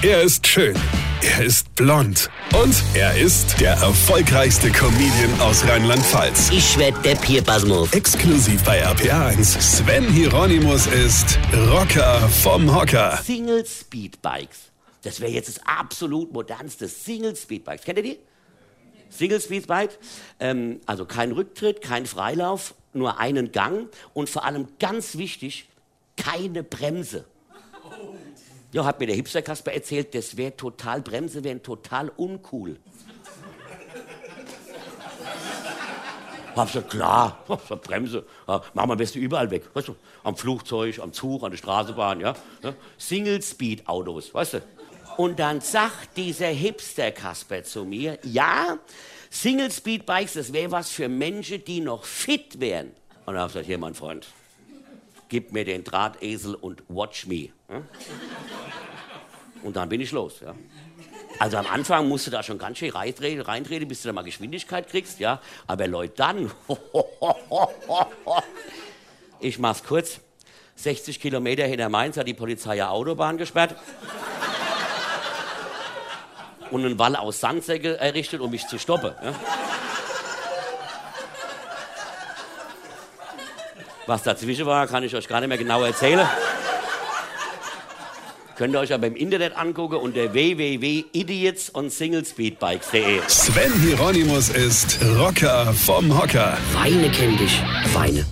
Er ist schön. Er ist blond. Und er ist der erfolgreichste Comedian aus Rheinland-Pfalz. Ich werd der Pierpasmus. Exklusiv bei RPA1. Sven Hieronymus ist Rocker vom Hocker. Single Speedbikes. Das wäre jetzt das absolut modernste Single Speedbikes. Kennt ihr die? Single Speedbike. Ähm, also kein Rücktritt, kein Freilauf, nur einen Gang und vor allem ganz wichtig, keine Bremse. Ja, hat mir der Hipster-Kasper erzählt, das wäre total, Bremse wären total uncool. Hab gesagt, klar, Bremse, ja, machen wir am besten überall weg. Weißt du, am Flugzeug, am Zug, an der Straßenbahn, ja. Single-Speed-Autos, weißt du. Und dann sagt dieser Hipster-Kasper zu mir, ja, Single-Speed-Bikes, das wäre was für Menschen, die noch fit wären. Und dann hab ich gesagt, hier, mein Freund, gib mir den Drahtesel und watch me. Ja? Und dann bin ich los. Ja. Also am Anfang musst du da schon ganz schön reintreten, reintreten, bis du da mal Geschwindigkeit kriegst, ja. Aber Leute, dann, ich mach's kurz, 60 Kilometer hinter Mainz hat die Polizei ja Autobahn gesperrt und einen Wall aus Sandsäcke errichtet, um mich zu stoppen. Ja. Was dazwischen war, kann ich euch gar nicht mehr genau erzählen. Könnt ihr euch aber im Internet angucken unter www.idiotsonsinglespeedbikes.de. Sven Hieronymus ist Rocker vom Hocker. Weine kenn dich, Weine.